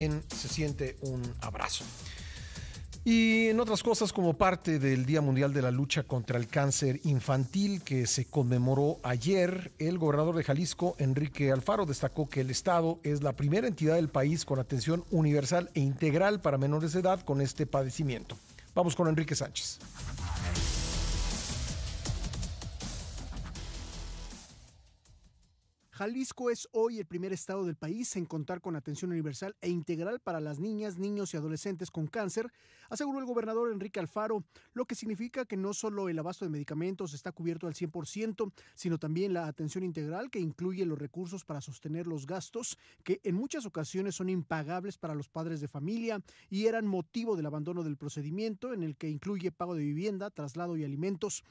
se siente un abrazo. Y en otras cosas, como parte del Día Mundial de la Lucha contra el Cáncer Infantil que se conmemoró ayer, el gobernador de Jalisco, Enrique Alfaro, destacó que el Estado es la primera entidad del país con atención universal e integral para menores de edad con este padecimiento. Vamos con Enrique Sánchez. Jalisco es hoy el primer estado del país en contar con atención universal e integral para las niñas, niños y adolescentes con cáncer, aseguró el gobernador Enrique Alfaro, lo que significa que no solo el abasto de medicamentos está cubierto al 100%, sino también la atención integral que incluye los recursos para sostener los gastos que en muchas ocasiones son impagables para los padres de familia y eran motivo del abandono del procedimiento en el que incluye pago de vivienda, traslado y alimentos.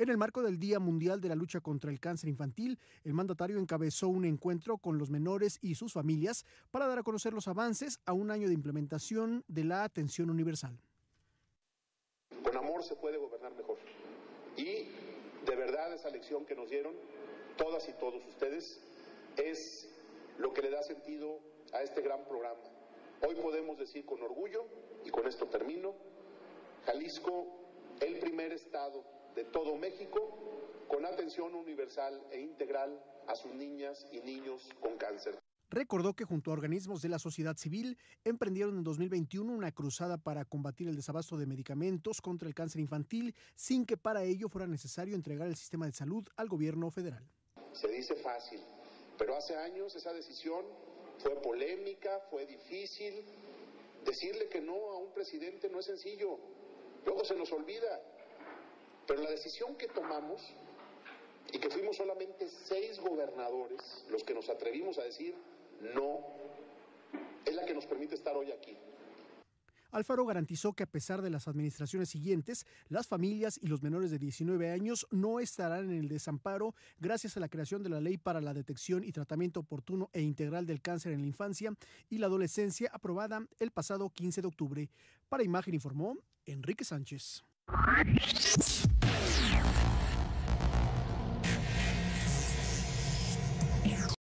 En el marco del Día Mundial de la Lucha contra el Cáncer Infantil, el mandatario encabezó un encuentro con los menores y sus familias para dar a conocer los avances a un año de implementación de la atención universal. Con amor se puede gobernar mejor. Y de verdad esa lección que nos dieron todas y todos ustedes es lo que le da sentido a este gran programa. Hoy podemos decir con orgullo, y con esto termino, Jalisco, el primer estado de todo México con atención universal e integral a sus niñas y niños con cáncer. Recordó que junto a organismos de la sociedad civil emprendieron en 2021 una cruzada para combatir el desabasto de medicamentos contra el cáncer infantil sin que para ello fuera necesario entregar el sistema de salud al gobierno federal. Se dice fácil, pero hace años esa decisión fue polémica, fue difícil. Decirle que no a un presidente no es sencillo. Luego se nos olvida. Pero la decisión que tomamos, y que fuimos solamente seis gobernadores los que nos atrevimos a decir no, es la que nos permite estar hoy aquí. Alfaro garantizó que a pesar de las administraciones siguientes, las familias y los menores de 19 años no estarán en el desamparo gracias a la creación de la Ley para la Detección y Tratamiento Oportuno e Integral del Cáncer en la Infancia y la Adolescencia aprobada el pasado 15 de octubre. Para Imagen informó Enrique Sánchez.